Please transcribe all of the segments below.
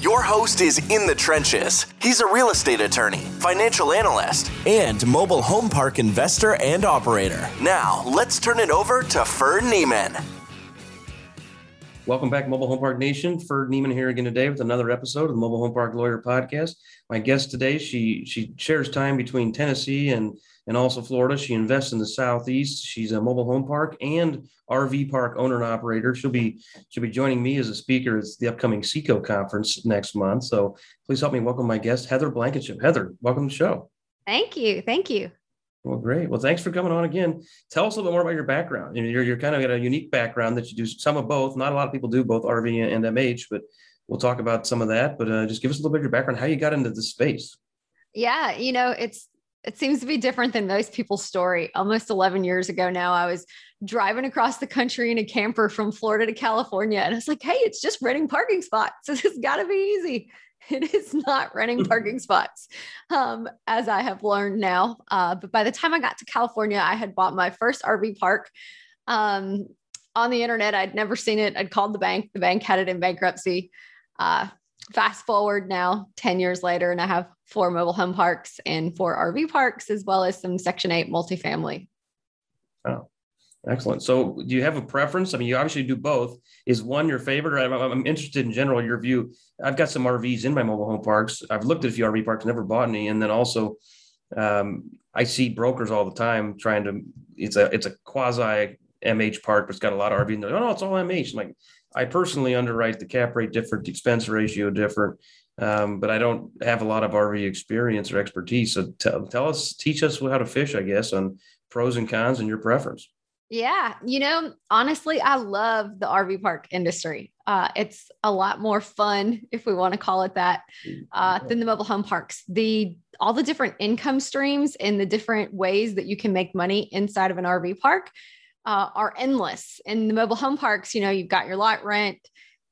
Your host is in the trenches. He's a real estate attorney, financial analyst, and mobile home park investor and operator. Now, let's turn it over to Ferd Niemann. Welcome back, Mobile Home Park Nation. Ferd Niemann here again today with another episode of the Mobile Home Park Lawyer Podcast. My guest today, she she shares time between Tennessee and and also Florida. She invests in the Southeast. She's a mobile home park and RV park owner and operator. She'll be she'll be joining me as a speaker at the upcoming SECO conference next month. So please help me welcome my guest, Heather Blankenship. Heather, welcome to the show. Thank you. Thank you. Well, great. Well, thanks for coming on again. Tell us a little bit more about your background. You're, you're kind of got a unique background that you do some of both. Not a lot of people do both RV and MH, but we'll talk about some of that. But uh, just give us a little bit of your background, how you got into this space. Yeah, you know, it's it seems to be different than most people's story. Almost 11 years ago now, I was driving across the country in a camper from Florida to California. And I was like, hey, it's just renting parking spots. So it's got to be easy. It is not renting parking spots, um, as I have learned now. Uh, but by the time I got to California, I had bought my first RV park. Um, on the internet, I'd never seen it. I'd called the bank. The bank had it in bankruptcy. Uh, fast forward now 10 years later and i have four mobile home parks and four rv parks as well as some section 8 multifamily. Oh excellent. So do you have a preference? I mean you obviously do both. Is one your favorite? I'm, I'm interested in general your view. I've got some rvs in my mobile home parks. I've looked at a few rv parks never bought any. And then also um, i see brokers all the time trying to it's a it's a quasi mh park but it's got a lot of rv in there. Oh no it's all mh I'm like I personally underwrite the cap rate different, the expense ratio different, um, but I don't have a lot of RV experience or expertise. So tell, tell us, teach us how to fish, I guess, on pros and cons and your preference. Yeah, you know, honestly, I love the RV park industry. Uh, it's a lot more fun, if we want to call it that, uh, than the mobile home parks. The all the different income streams and the different ways that you can make money inside of an RV park uh, are endless. In the mobile home parks, you know, you've got your lot rent,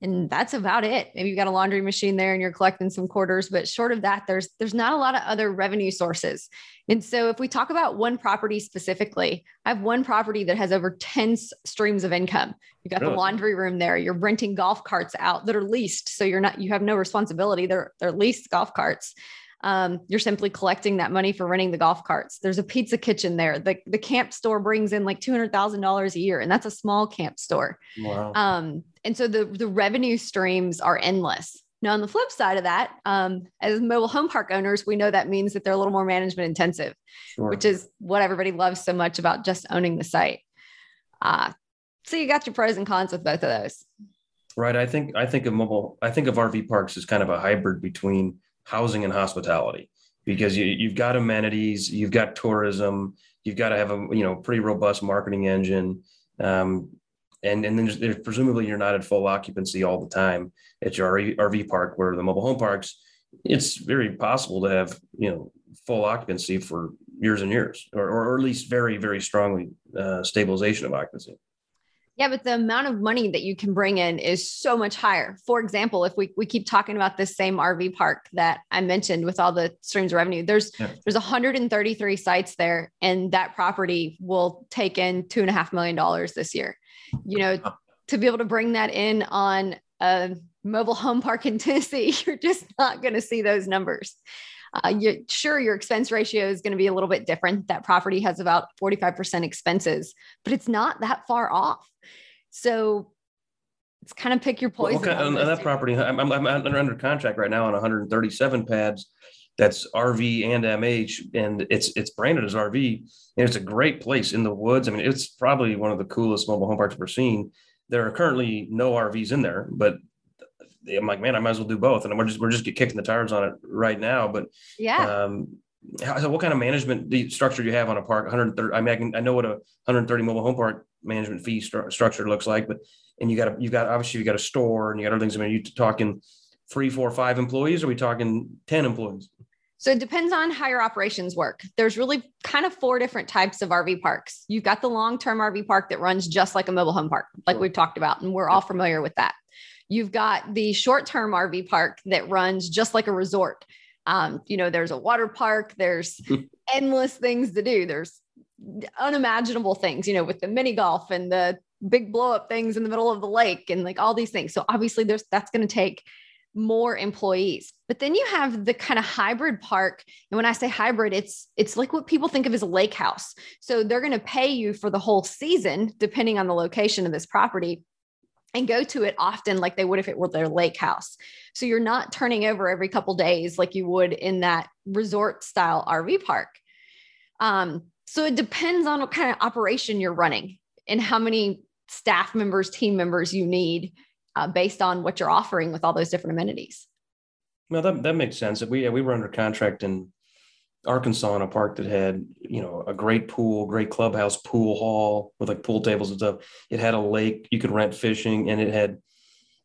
and that's about it. Maybe you've got a laundry machine there and you're collecting some quarters, but short of that, there's there's not a lot of other revenue sources. And so if we talk about one property specifically, I have one property that has over 10 streams of income. You've got really? the laundry room there, you're renting golf carts out that are leased. So you're not you have no responsibility. They're they're leased golf carts um, you're simply collecting that money for renting the golf carts. There's a pizza kitchen there. The, the camp store brings in like $200,000 a year, and that's a small camp store. Wow. Um, and so the, the revenue streams are endless. Now, on the flip side of that, um, as mobile home park owners, we know that means that they're a little more management intensive, sure. which is what everybody loves so much about just owning the site. Uh, so you got your pros and cons with both of those. Right. I think I think of mobile. I think of RV parks as kind of a hybrid between housing and hospitality because you, you've got amenities, you've got tourism, you've got to have a you know pretty robust marketing engine, um, and and then there's, presumably you're not at full occupancy all the time at your RV, RV park, where the mobile home parks, it's very possible to have you know full occupancy for years and years, or or at least very very strongly uh, stabilization of occupancy. Yeah, but the amount of money that you can bring in is so much higher. For example, if we, we keep talking about this same RV park that I mentioned with all the streams of revenue, there's yeah. there's 133 sites there, and that property will take in two and a half million dollars this year. You know, to be able to bring that in on a mobile home park in Tennessee, you're just not going to see those numbers. Uh, you, sure, your expense ratio is going to be a little bit different. That property has about 45% expenses, but it's not that far off. So it's kind of pick your poison. Well, okay, on, that property, I'm, I'm, I'm, under contract right now on 137 pads. That's RV and MH, and it's it's branded as RV, and it's a great place in the woods. I mean, it's probably one of the coolest mobile home parks we have seen. There are currently no RVs in there, but I'm like, man, I might as well do both. And we're just we're just kicking the tires on it right now. But yeah. Um, so what kind of management structure do you have on a park? 130. I mean, I, can, I know what a 130 mobile home park management fee stru- structure looks like, but and you got a, you got obviously you got a store and you got other things. I mean, you talking three, four, five employees? Or are we talking ten employees? So it depends on how your operations work. There's really kind of four different types of RV parks. You've got the long term RV park that runs just like a mobile home park, like sure. we've talked about, and we're all familiar with that. You've got the short term RV park that runs just like a resort. Um, you know, there's a water park, there's endless things to do. There's unimaginable things, you know, with the mini golf and the big blow up things in the middle of the lake and like all these things. So obviously there's that's going to take more employees. But then you have the kind of hybrid park. And when I say hybrid, it's it's like what people think of as a lake house. So they're going to pay you for the whole season depending on the location of this property and go to it often like they would if it were their lake house. So you're not turning over every couple days like you would in that resort style RV park. Um, so it depends on what kind of operation you're running and how many staff members, team members you need uh, based on what you're offering with all those different amenities. Well, that, that makes sense. We, we were under contract in Arkansas in a park that had, you know, a great pool, great clubhouse, pool hall with like pool tables and stuff. It had a lake you could rent fishing and it had,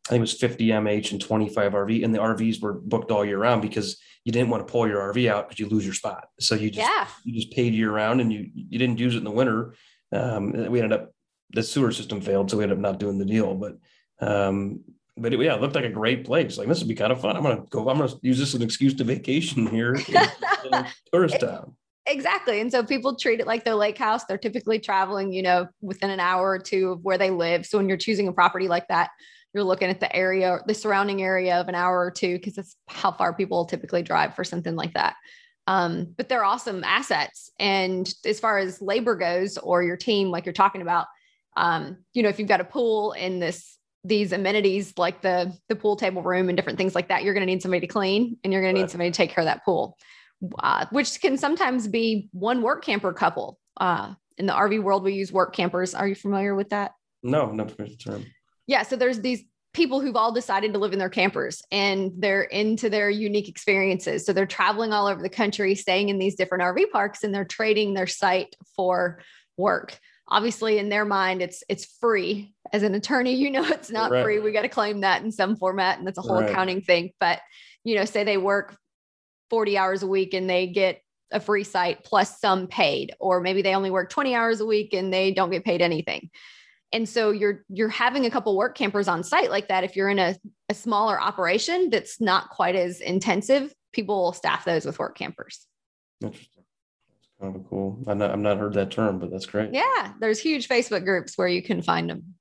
I think it was 50 MH and 25 RV. And the RVs were booked all year round because you didn't want to pull your RV out because you lose your spot. So you just, yeah. you just paid year round and you, you didn't use it in the winter. Um, we ended up, the sewer system failed. So we ended up not doing the deal, but um, but it, yeah, it looked like a great place. Like this would be kind of fun. I'm gonna go. I'm gonna use this as an excuse to vacation here, in, tourist town. Exactly. And so people treat it like their lake house. They're typically traveling, you know, within an hour or two of where they live. So when you're choosing a property like that, you're looking at the area, the surrounding area of an hour or two, because that's how far people typically drive for something like that. Um, but they're awesome assets. And as far as labor goes, or your team, like you're talking about, um, you know, if you've got a pool in this these amenities like the the pool table room and different things like that, you're going to need somebody to clean and you're going right. to need somebody to take care of that pool, uh, which can sometimes be one work camper couple. Uh, in the RV world, we use work campers. Are you familiar with that? No, not familiar with the term. Yeah, so there's these people who've all decided to live in their campers and they're into their unique experiences. So they're traveling all over the country, staying in these different RV parks, and they're trading their site for work obviously in their mind it's it's free. As an attorney you know it's not right. free. We got to claim that in some format and that's a whole right. accounting thing. But you know say they work 40 hours a week and they get a free site plus some paid or maybe they only work 20 hours a week and they don't get paid anything. And so you're you're having a couple work campers on site like that if you're in a, a smaller operation that's not quite as intensive people will staff those with work campers of cool. I'm not, I'm not heard that term, but that's great. Yeah, there's huge Facebook groups where you can find them.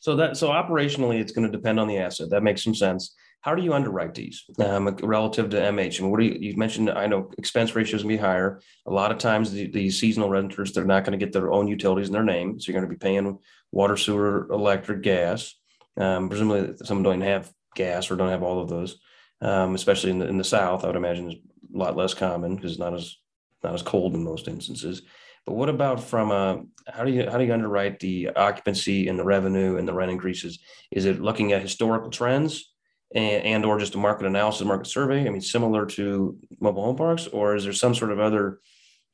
So that so operationally, it's going to depend on the asset. That makes some sense. How do you underwrite these um, relative to MH? And what do you, you mentioned? I know expense ratios can be higher. A lot of times, the, the seasonal renters they're not going to get their own utilities in their name, so you're going to be paying water, sewer, electric, gas. Um, presumably, some don't have gas or don't have all of those, um, especially in the, in the South. I would imagine is a lot less common because it's not as not as cold in most instances. But what about from a how do you how do you underwrite the occupancy and the revenue and the rent increases? Is it looking at historical trends and, and or just a market analysis, market survey? I mean, similar to mobile home parks, or is there some sort of other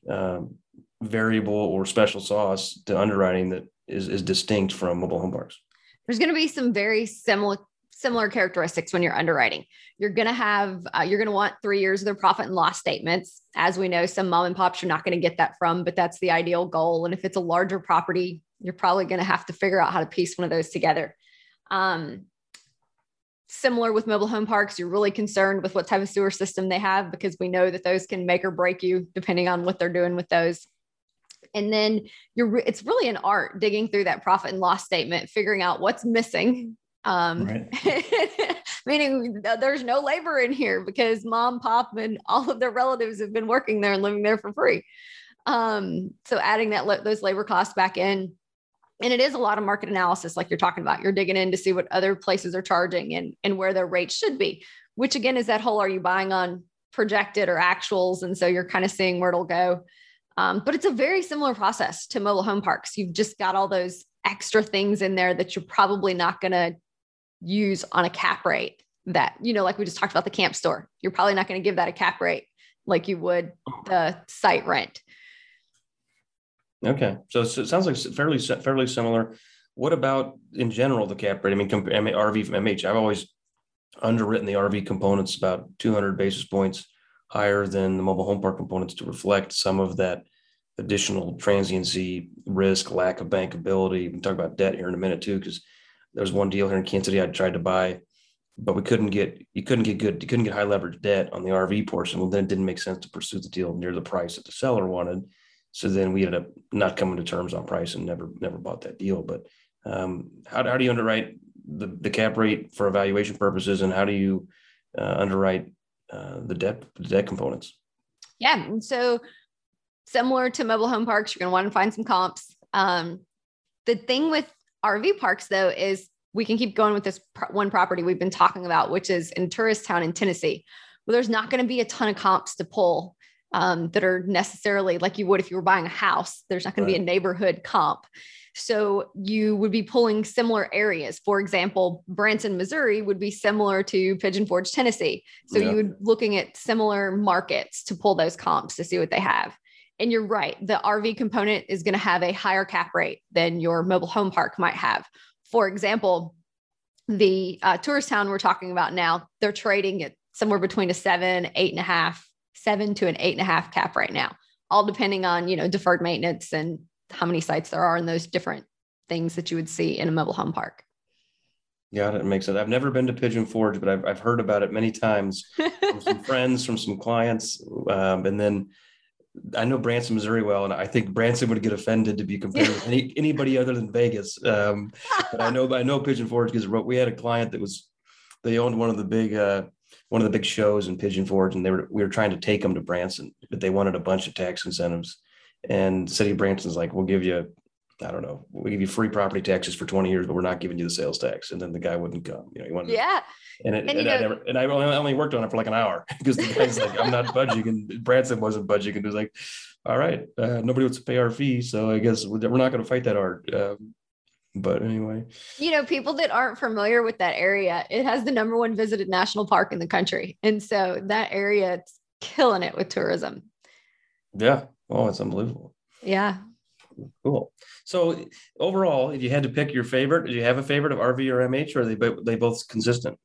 um, variable or special sauce to underwriting that is, is distinct from mobile home parks? There's going to be some very similar similar characteristics when you're underwriting. You're going to have, uh, you're going to want three years of their profit and loss statements. As we know, some mom and pops you're not going to get that from, but that's the ideal goal. And if it's a larger property, you're probably going to have to figure out how to piece one of those together. Um, similar with mobile home parks, you're really concerned with what type of sewer system they have because we know that those can make or break you depending on what they're doing with those. And then you're, it's really an art digging through that profit and loss statement, figuring out what's missing um right. meaning there's no labor in here because mom pop and all of their relatives have been working there and living there for free. Um so adding that those labor costs back in and it is a lot of market analysis like you're talking about. You're digging in to see what other places are charging and and where their rates should be which again is that whole are you buying on projected or actuals? And so you're kind of seeing where it'll go. Um, but it's a very similar process to mobile home parks. You've just got all those extra things in there that you're probably not going to use on a cap rate that, you know, like we just talked about the camp store. You're probably not going to give that a cap rate like you would the site rent. Okay. So, it sounds like fairly, fairly similar. What about in general, the cap rate? I mean, RV from MH, I've always underwritten the RV components about 200 basis points higher than the mobile home park components to reflect some of that additional transiency risk, lack of bankability. We can talk about debt here in a minute too, because there was one deal here in Kansas City I tried to buy, but we couldn't get you couldn't get good you couldn't get high leverage debt on the RV portion. Well, then it didn't make sense to pursue the deal near the price that the seller wanted. So then we ended up not coming to terms on price and never never bought that deal. But um, how, how do you underwrite the, the cap rate for evaluation purposes, and how do you uh, underwrite uh, the debt the debt components? Yeah, so similar to mobile home parks, you're going to want to find some comps. Um, the thing with RV parks, though, is we can keep going with this one property we've been talking about, which is in Tourist Town in Tennessee. Well, there's not going to be a ton of comps to pull um, that are necessarily like you would if you were buying a house. There's not going right. to be a neighborhood comp. So you would be pulling similar areas. For example, Branson, Missouri would be similar to Pigeon Forge, Tennessee. So yeah. you would looking at similar markets to pull those comps to see what they have. And you're right, the RV component is going to have a higher cap rate than your mobile home park might have. For example, the uh, tourist town we're talking about now, they're trading at somewhere between a seven, eight and a half, seven to an eight and a half cap right now, all depending on, you know, deferred maintenance and how many sites there are and those different things that you would see in a mobile home park. Yeah, it makes sense. I've never been to Pigeon Forge, but I've, I've heard about it many times from some friends, from some clients. Um, and then I know Branson, Missouri well, and I think Branson would get offended to be compared with any, anybody other than Vegas. Um, but I know I know Pigeon Forge because we had a client that was they owned one of the big uh, one of the big shows in Pigeon Forge, and they were we were trying to take them to Branson, but they wanted a bunch of tax incentives. And City of Branson's like, we'll give you, I don't know, we'll give you free property taxes for 20 years, but we're not giving you the sales tax. And then the guy wouldn't come. You know, he wanted yeah. And, it, and, and, I never, and I only worked on it for like an hour because the guy's like, I'm not budging. And Branson wasn't budging. And he was like, all right, uh, nobody wants to pay our fee. So I guess we're not going to fight that hard. Um, but anyway, you know, people that aren't familiar with that area, it has the number one visited national park in the country. And so that area, it's killing it with tourism. Yeah. Oh, it's unbelievable. Yeah. Cool. So overall, if you had to pick your favorite, do you have a favorite of RV or MH, or are they they both consistent?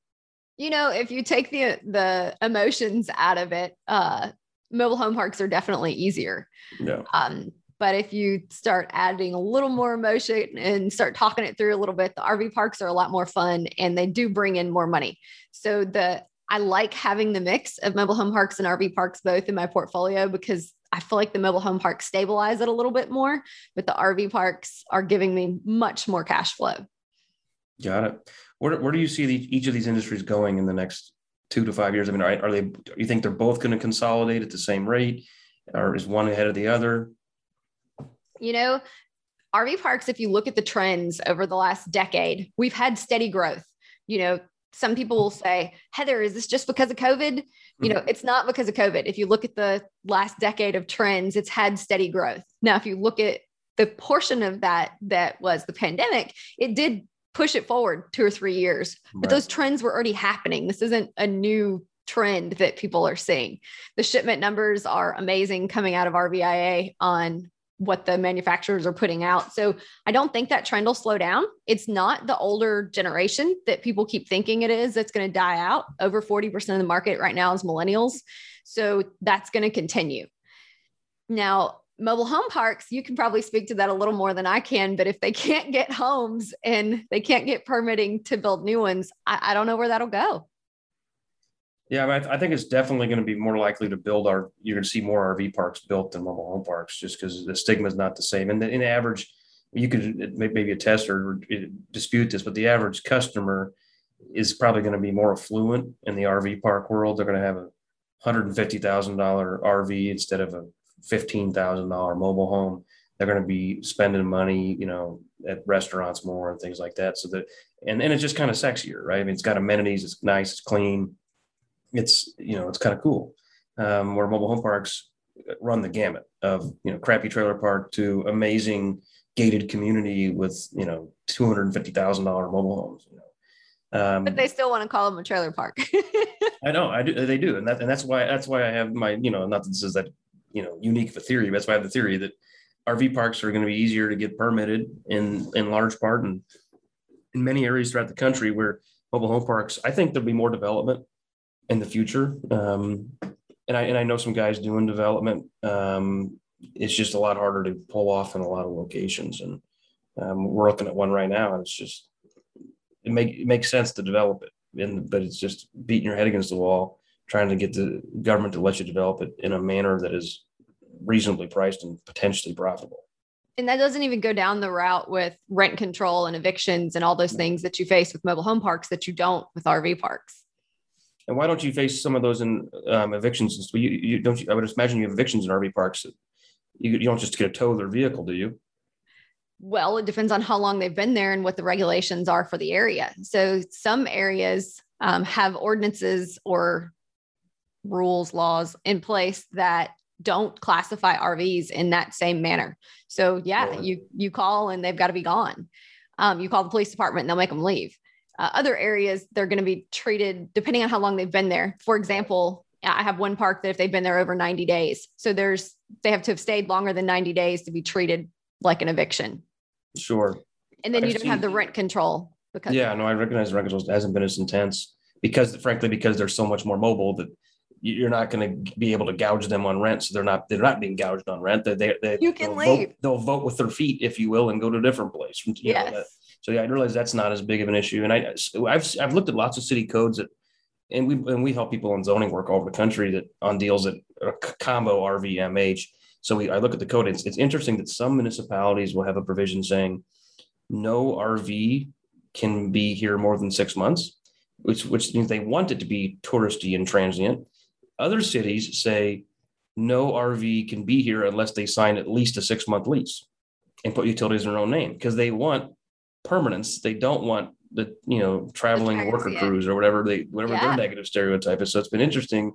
You know, if you take the the emotions out of it, uh, mobile home parks are definitely easier. Yeah. Um, but if you start adding a little more emotion and start talking it through a little bit, the RV parks are a lot more fun and they do bring in more money. So the I like having the mix of mobile home parks and RV parks both in my portfolio because I feel like the mobile home parks stabilize it a little bit more, but the RV parks are giving me much more cash flow. Got it. Where, where do you see the, each of these industries going in the next two to five years? I mean, are, are they, you think they're both going to consolidate at the same rate or is one ahead of the other? You know, RV parks, if you look at the trends over the last decade, we've had steady growth. You know, some people will say, Heather, is this just because of COVID? You know, mm-hmm. it's not because of COVID. If you look at the last decade of trends, it's had steady growth. Now, if you look at the portion of that that was the pandemic, it did push it forward two or three years, but those trends were already happening. This isn't a new trend that people are seeing. The shipment numbers are amazing coming out of RVIA on what the manufacturers are putting out. So I don't think that trend will slow down. It's not the older generation that people keep thinking it is that's going to die out. Over 40% of the market right now is millennials. So that's going to continue. Now, mobile home parks, you can probably speak to that a little more than I can, but if they can't get homes and they can't get permitting to build new ones, I, I don't know where that'll go. Yeah, I, I think it's definitely going to be more likely to build our. You're going to see more RV parks built than mobile home parks, just because the stigma is not the same. And the, in average, you could maybe attest or dispute this, but the average customer is probably going to be more affluent in the RV park world. They're going to have a hundred and fifty thousand dollar RV instead of a fifteen thousand dollar mobile home. They're going to be spending money, you know, at restaurants more and things like that. So that, and and it's just kind of sexier, right? I mean, it's got amenities. It's nice. It's clean it's you know it's kind of cool. Um, where mobile home parks run the gamut of you know crappy trailer park to amazing gated community with you know two hundred and fifty thousand dollar mobile homes. You know, um, but they still want to call them a trailer park. I know, I do. They do, and that and that's why that's why I have my you know not that this is that you know unique of a theory. But that's why I have the theory that RV parks are going to be easier to get permitted in in large part and in many areas throughout the country where mobile home parks. I think there'll be more development in the future. Um, and I and I know some guys doing development. Um, it's just a lot harder to pull off in a lot of locations, and um, we're looking at one right now, and it's just it make it makes sense to develop it, and but it's just beating your head against the wall trying to get the government to let you develop it in a manner that is reasonably priced and potentially profitable. And that doesn't even go down the route with rent control and evictions and all those things that you face with mobile home parks that you don't with RV parks. And why don't you face some of those in um, evictions? You, you don't. You, I would imagine you have evictions in RV parks. You, you don't just get a tow their vehicle, do you? Well, it depends on how long they've been there and what the regulations are for the area. So some areas um, have ordinances or rules, laws in place that don't classify RVs in that same manner. So yeah, you you call and they've got to be gone. Um, you call the police department and they'll make them leave. Uh, other areas they're going to be treated depending on how long they've been there. For example, I have one park that if they've been there over 90 days, so there's they have to have stayed longer than 90 days to be treated like an eviction. Sure. And then I've you don't seen, have the rent control because yeah, no, I recognize the rent control hasn't been as intense because frankly because they're so much more mobile that you're not going to be able to gouge them on rent. So they're not they're not being gouged on rent. They, they, they you can they'll leave. Vote, they'll vote with their feet, if you will, and go to a different place. yes. Know, so yeah, I realize that's not as big of an issue. And I I've I've looked at lots of city codes that, and we and we help people on zoning work all over the country that on deals that combo RVMH. So we I look at the code. It's it's interesting that some municipalities will have a provision saying no RV can be here more than six months, which which means they want it to be touristy and transient other cities say no RV can be here unless they sign at least a six month lease and put utilities in their own name because they want permanence. They don't want the you know traveling worker crews or whatever they whatever yeah. their negative stereotype is. So it's been interesting.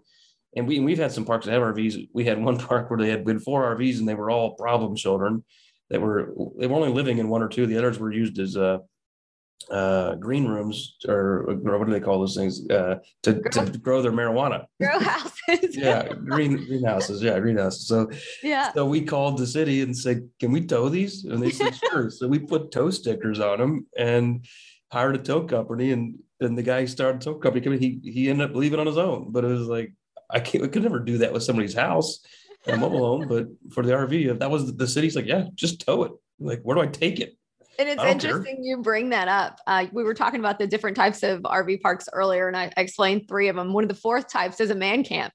And we we've had some parks that have RVs. We had one park where they had been four RVs and they were all problem children that were they were only living in one or two. The others were used as uh, uh, green rooms or, or, what do they call those things? Uh, to, grow. to grow? their marijuana. Grow houses. Yeah green greenhouses yeah greenhouses so yeah. so we called the city and said can we tow these? And they said sure. So we put tow stickers on them and hired a tow company. And then the guy started tow company he he ended up leaving on his own. But it was like I can't I could never do that with somebody's house a mobile home. But for the RV if that was the city's like yeah just tow it. Like where do I take it and it's interesting care. you bring that up. Uh, we were talking about the different types of RV parks earlier, and I, explained three of them. One of the fourth types is a man camp.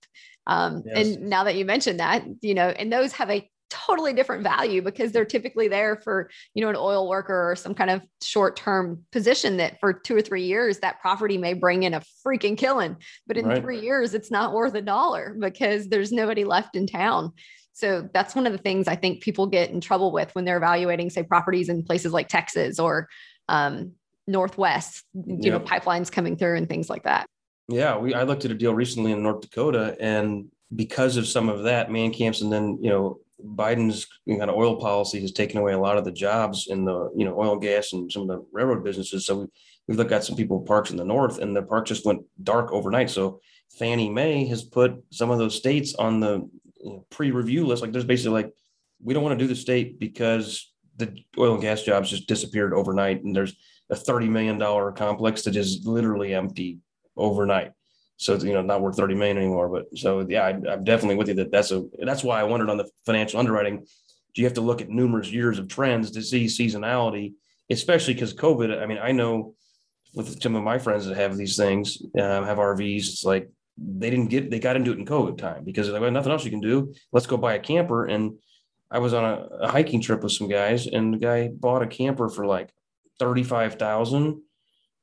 Um, yes. And now that you mentioned that, you know, and those have a totally different value because they're typically there for you know an oil worker or some kind of short-term position that for two or three years that property may bring in a freaking killing but in right. three years it's not worth a dollar because there's nobody left in town so that's one of the things I think people get in trouble with when they're evaluating, say, properties in places like Texas or um, Northwest, you yeah. know, pipelines coming through and things like that. Yeah, we I looked at a deal recently in North Dakota, and because of some of that, man camps, and then you know Biden's kind of oil policy has taken away a lot of the jobs in the you know oil and gas and some of the railroad businesses. So we we looked at some people parks in the north, and the park just went dark overnight. So Fannie Mae has put some of those states on the pre-review list. Like there's basically like, we don't want to do the state because the oil and gas jobs just disappeared overnight. And there's a $30 million complex that is literally empty overnight. So you know, not worth 30 million anymore. But so, yeah, I, I'm definitely with you that that's a, that's why I wondered on the financial underwriting, do you have to look at numerous years of trends to see seasonality, especially because COVID, I mean, I know with some of my friends that have these things, um, have RVs, it's like they didn't get they got into it in COVID time because like, well, nothing else you can do. Let's go buy a camper. And I was on a, a hiking trip with some guys, and the guy bought a camper for like thirty five thousand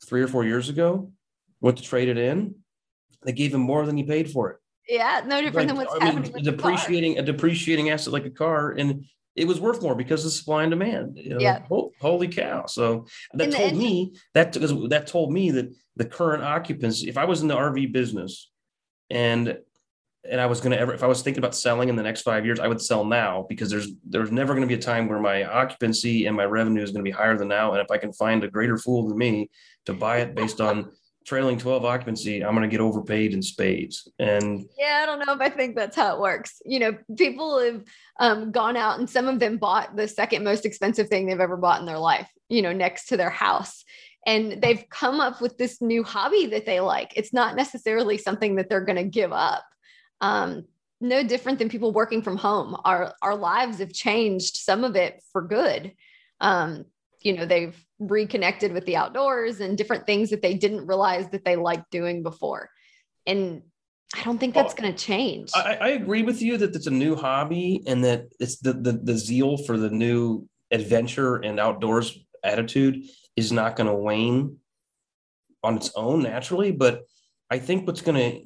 three or four years ago. Went to trade it in. They gave him more than he paid for it. Yeah, no different like, than what's I happening. Mean, depreciating a depreciating asset like a car, and it was worth more because of supply and demand. You know, yeah. holy cow. So that and told me that because that told me that the current occupants, if I was in the RV business and and I was to ever, if I was thinking about selling in the next five years, I would sell now because there's there's never to be a time where my occupancy and my revenue is to be higher than now. And if I can find a greater fool than me to buy it based on trailing 12 occupancy, I'm to get overpaid in spades. And yeah, I don't know if I think that's how it works. You know, people have um, gone out and some of them bought the second most expensive thing they've ever bought in their life, you know, next to their house and they've come up with this new hobby that they like. It's not necessarily something that they're going to give up. Um, no different than people working from home. Our our lives have changed. Some of it for good. Um, you know, they've reconnected with the outdoors and different things that they didn't realize that they liked doing before. And I don't think that's going to change. I, I, agree with you that it's a new hobby and that it's the, the the zeal for the new adventure and outdoors attitude is not going to wane on its own naturally. But I think what's going to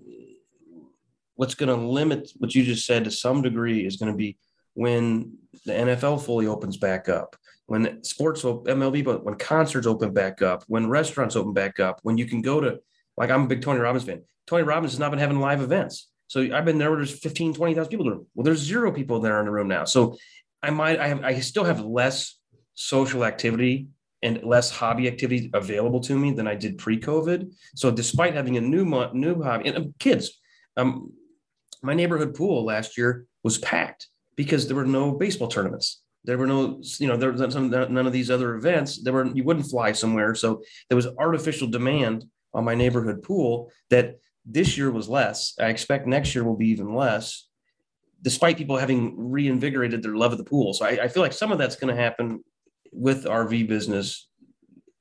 what's going to limit what you just said to some degree is going to be when the NFL fully opens back up, when sports MLB, but when concerts open back up, when restaurants open back up, when you can go to like I'm a big Tony Robbins fan. Tony Robbins has not been having live events. So I've been there where there's 15, 20,000 people in the room. Well, there's zero people there in the room now. So I might, I have, I still have less social activity and less hobby activity available to me than I did pre-COVID. So despite having a new new hobby and um, kids, um, my neighborhood pool last year was packed because there were no baseball tournaments. There were no, you know, there was none of these other events. There were you wouldn't fly somewhere, so there was artificial demand on my neighborhood pool that this year was less. I expect next year will be even less, despite people having reinvigorated their love of the pool. So I, I feel like some of that's going to happen with RV business,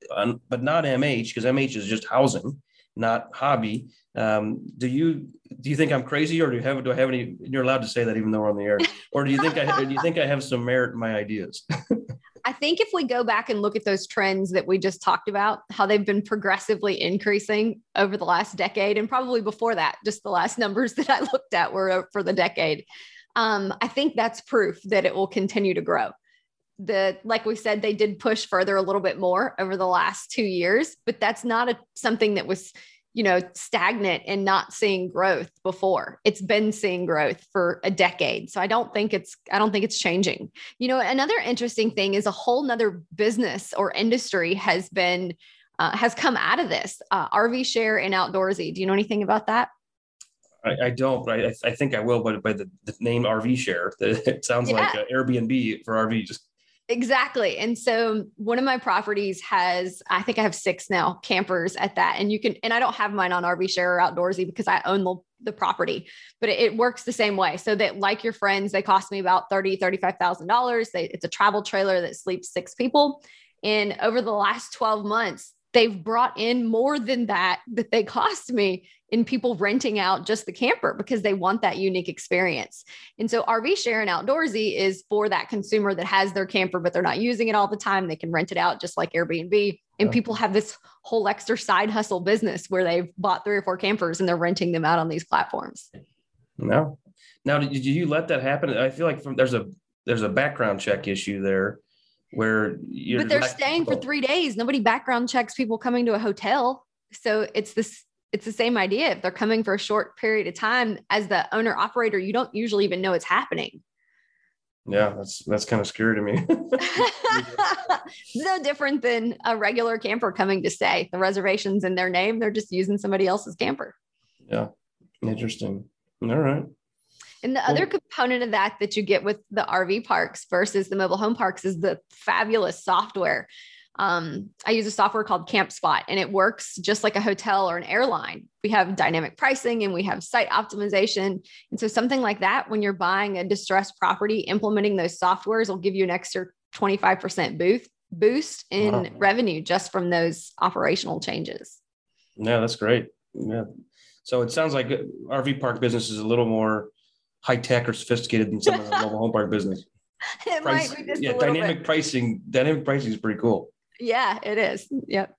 but not MH because MH is just housing, not hobby. Um, do you do you think I'm crazy, or do you have do I have any? You're allowed to say that even though we're on the air, or do you think I do you think I have some merit in my ideas? I think if we go back and look at those trends that we just talked about, how they've been progressively increasing over the last decade, and probably before that, just the last numbers that I looked at were for the decade. Um, I think that's proof that it will continue to grow the like we said they did push further a little bit more over the last two years but that's not a something that was you know stagnant and not seeing growth before it's been seeing growth for a decade so i don't think it's i don't think it's changing you know another interesting thing is a whole nother business or industry has been uh, has come out of this uh, rv share and outdoorsy do you know anything about that I, I don't, but I, I think I will. But by the, the name RV share, it sounds yeah. like Airbnb for RVs. Exactly. And so one of my properties has, I think I have six now campers at that. And you can, and I don't have mine on RV share or outdoorsy because I own the, the property, but it, it works the same way. So that like your friends, they cost me about $30, $35,000. It's a travel trailer that sleeps six people. And over the last 12 months, they've brought in more than that that they cost me in people renting out just the camper because they want that unique experience. And so RV share and outdoorsy is for that consumer that has their camper, but they're not using it all the time. They can rent it out just like Airbnb. And people have this whole extra side hustle business where they've bought three or four campers and they're renting them out on these platforms. No. Now, did you let that happen? I feel like from, there's a there's a background check issue there where you're but they're staying for three days. Nobody background checks people coming to a hotel. So it's this it's the same idea. If they're coming for a short period of time, as the owner operator, you don't usually even know it's happening. Yeah, that's that's kind of scary to me. no different than a regular camper coming to stay. The reservations in their name, they're just using somebody else's camper. Yeah, interesting. All right. And the other component of that that you get with the RV parks versus the mobile home parks is the fabulous software um, I use a software called CampSpot and it works just like a hotel or an airline. We have dynamic pricing and we have site optimization. And so something like that, when you're buying a distressed property, implementing those softwares will give you an extra 25% boost boost in wow. revenue just from those operational changes. Yeah, that's great. Yeah. So it sounds like RV park business is a little more high tech or sophisticated than some of the mobile home park business. It Price, might be just yeah, dynamic bit. pricing. Dynamic pricing is pretty cool. Yeah, it is. Yep.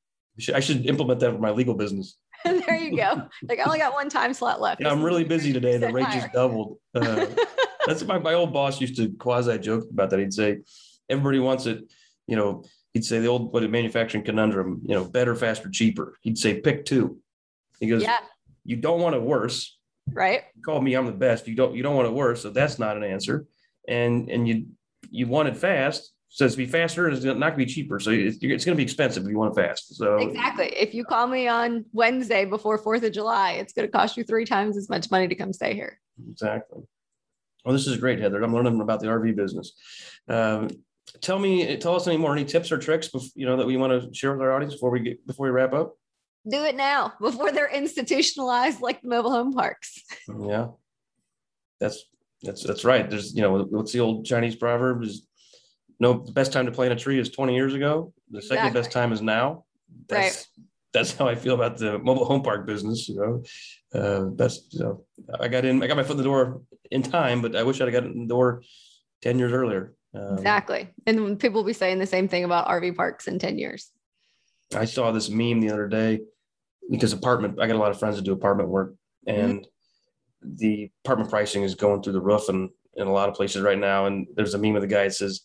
I should implement that for my legal business. there you go. Like I only got one time slot left. Yeah, I'm really busy today. The rate just doubled. Uh, that's my, my old boss used to quasi joke about that. He'd say, everybody wants it, you know, he'd say the old what a manufacturing conundrum, you know, better, faster, cheaper. He'd say pick two. He goes, Yeah, you don't want it worse. Right. You call me, I'm the best. You don't you don't want it worse. So that's not an answer. And and you you want it fast. So it's to be faster and it's not going to be cheaper. So it's, it's going to be expensive if you want it fast. So exactly. If you call me on Wednesday before 4th of July, it's going to cost you three times as much money to come stay here. Exactly. Well, this is great, Heather. I'm learning about the RV business. Um, tell me, tell us any more, any tips or tricks, you know, that we want to share with our audience before we get, before we wrap up? Do it now before they're institutionalized like the mobile home parks. Yeah. That's that's that's right. There's you know what's the old Chinese proverb is no the best time to plant a tree is 20 years ago. The second best time is now. That's Right. that's how I feel about the mobile home park business. You know, uh, that's you know I got in I got my foot in the door in time, but I wish I'd have gotten in the door 10 years earlier. Um, Exactly. And people will be saying the same thing about RV parks in 10 years. I saw this meme the other day because apartment, I got a lot of friends that do apartment work and the apartment pricing is going through the roof and in a lot of places right now. And there's a meme of the guy that says,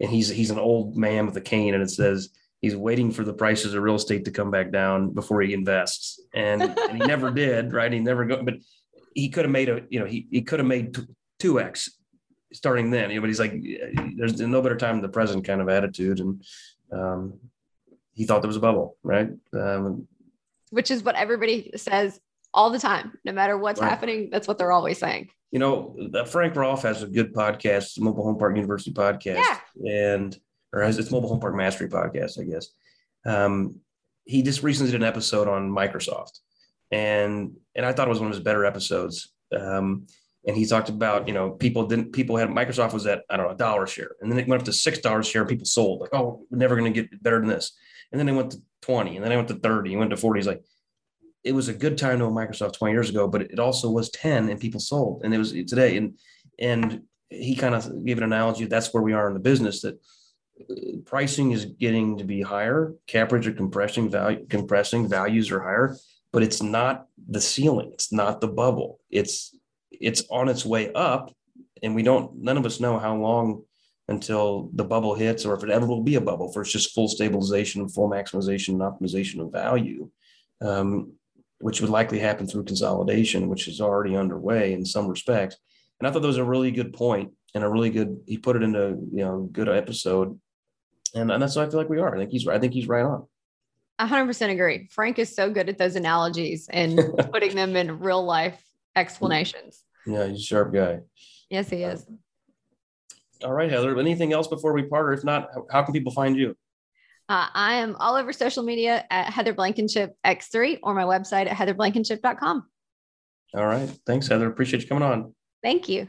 and he's, he's an old man with a cane and it says, he's waiting for the prices of real estate to come back down before he invests. And, and he never did, right? He never go, but he could have made a, you know, he, he could have made two X starting then, you know, but he's like, there's no better time than the present kind of attitude. And, um, he thought there was a bubble, right? Um, which is what everybody says all the time. No matter what's Right. happening, that's what they're always saying. you know, Frank Rolfe has a good podcast, Mobile Home Park University podcast, Yeah. and or has it's Mobile Home Park Mastery podcast, I guess. Um, he just recently did an episode on Microsoft, and and I thought it was one of his better episodes. Um, and he talked about you know people didn't people had Microsoft was at I don't know a dollar share, and then it went up to six dollars share. And people sold like oh we're never going to get better than this, and then they went to twenty, and then I went to thirty, and went to forty. He's like it was a good time to own Microsoft 20 years ago, but it also was 10 and people sold. And it was today. And and he kind of gave an analogy. That's where we are in the business that uh, pricing is getting to be higher. Cap rates are compressing value, compressing values are higher, but it's not the ceiling. It's not the bubble. It's it's on its way up. And we don't, none of us know how long until the bubble hits or if it ever will be a bubble for it's just full stabilization, and full maximization and optimization of value. Um, which would likely happen through consolidation, which is already underway in some respects. And I thought that was a really good point and a really good. He put it into you know good episode, and, and that's what I feel like we are. I think he's I think he's right on. I 100% agree. Frank is so good at those analogies and putting them in real life explanations. Yeah, he's a sharp guy. Yes, he is. All right, Heather. Anything else before we part, or if not, how, can people find you? Uh, I am all over social media at Heather Blankenship X3 or my website at heatherblankenship.com. All right, thanks, Heather. Appreciate you coming on. Thank you.